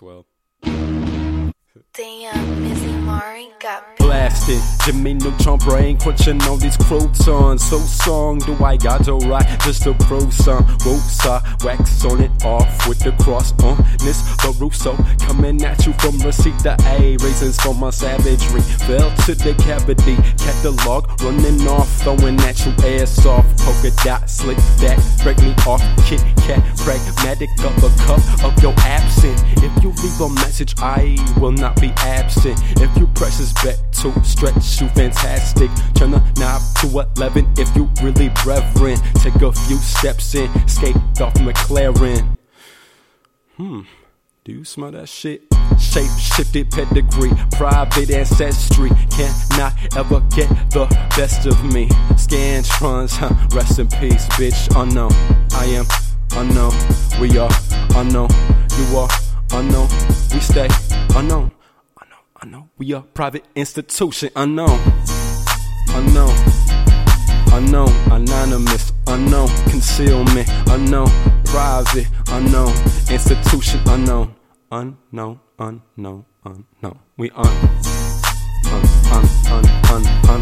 Swell. Damn, Missy Mari got blasted. Jimmy Neutron brain crunching on these croutons. So song do I got to write just to prove some woosah. Wax on it off with the cross on this Baruso. Coming at you from receipt to A. Raisins for my savagery. Fell to the cavity. Catalog running off. Throwing at you ass off. Polka dot slick back. Break me off. Kit kat. Pragmatic a cup of your absent. If you leave a message, I will not be absent. If you press his back to stretch you fantastic. Turn the knob to 11 if you really reverent. Take a few steps in, skate off McLaren. Hmm, do you smell that shit? Shape shifted pedigree, private ancestry. Cannot ever get the best of me. Scantrons, huh? Rest in peace, bitch. Unknown, I am unknown. We are unknown. You are unknown. We stay unknown. I know we a private institution, unknown, unknown, unknown, anonymous, unknown, concealment, unknown, private, unknown, institution, unknown, unknown, unknown, unknown. We un, un, un, un, un, un. Un.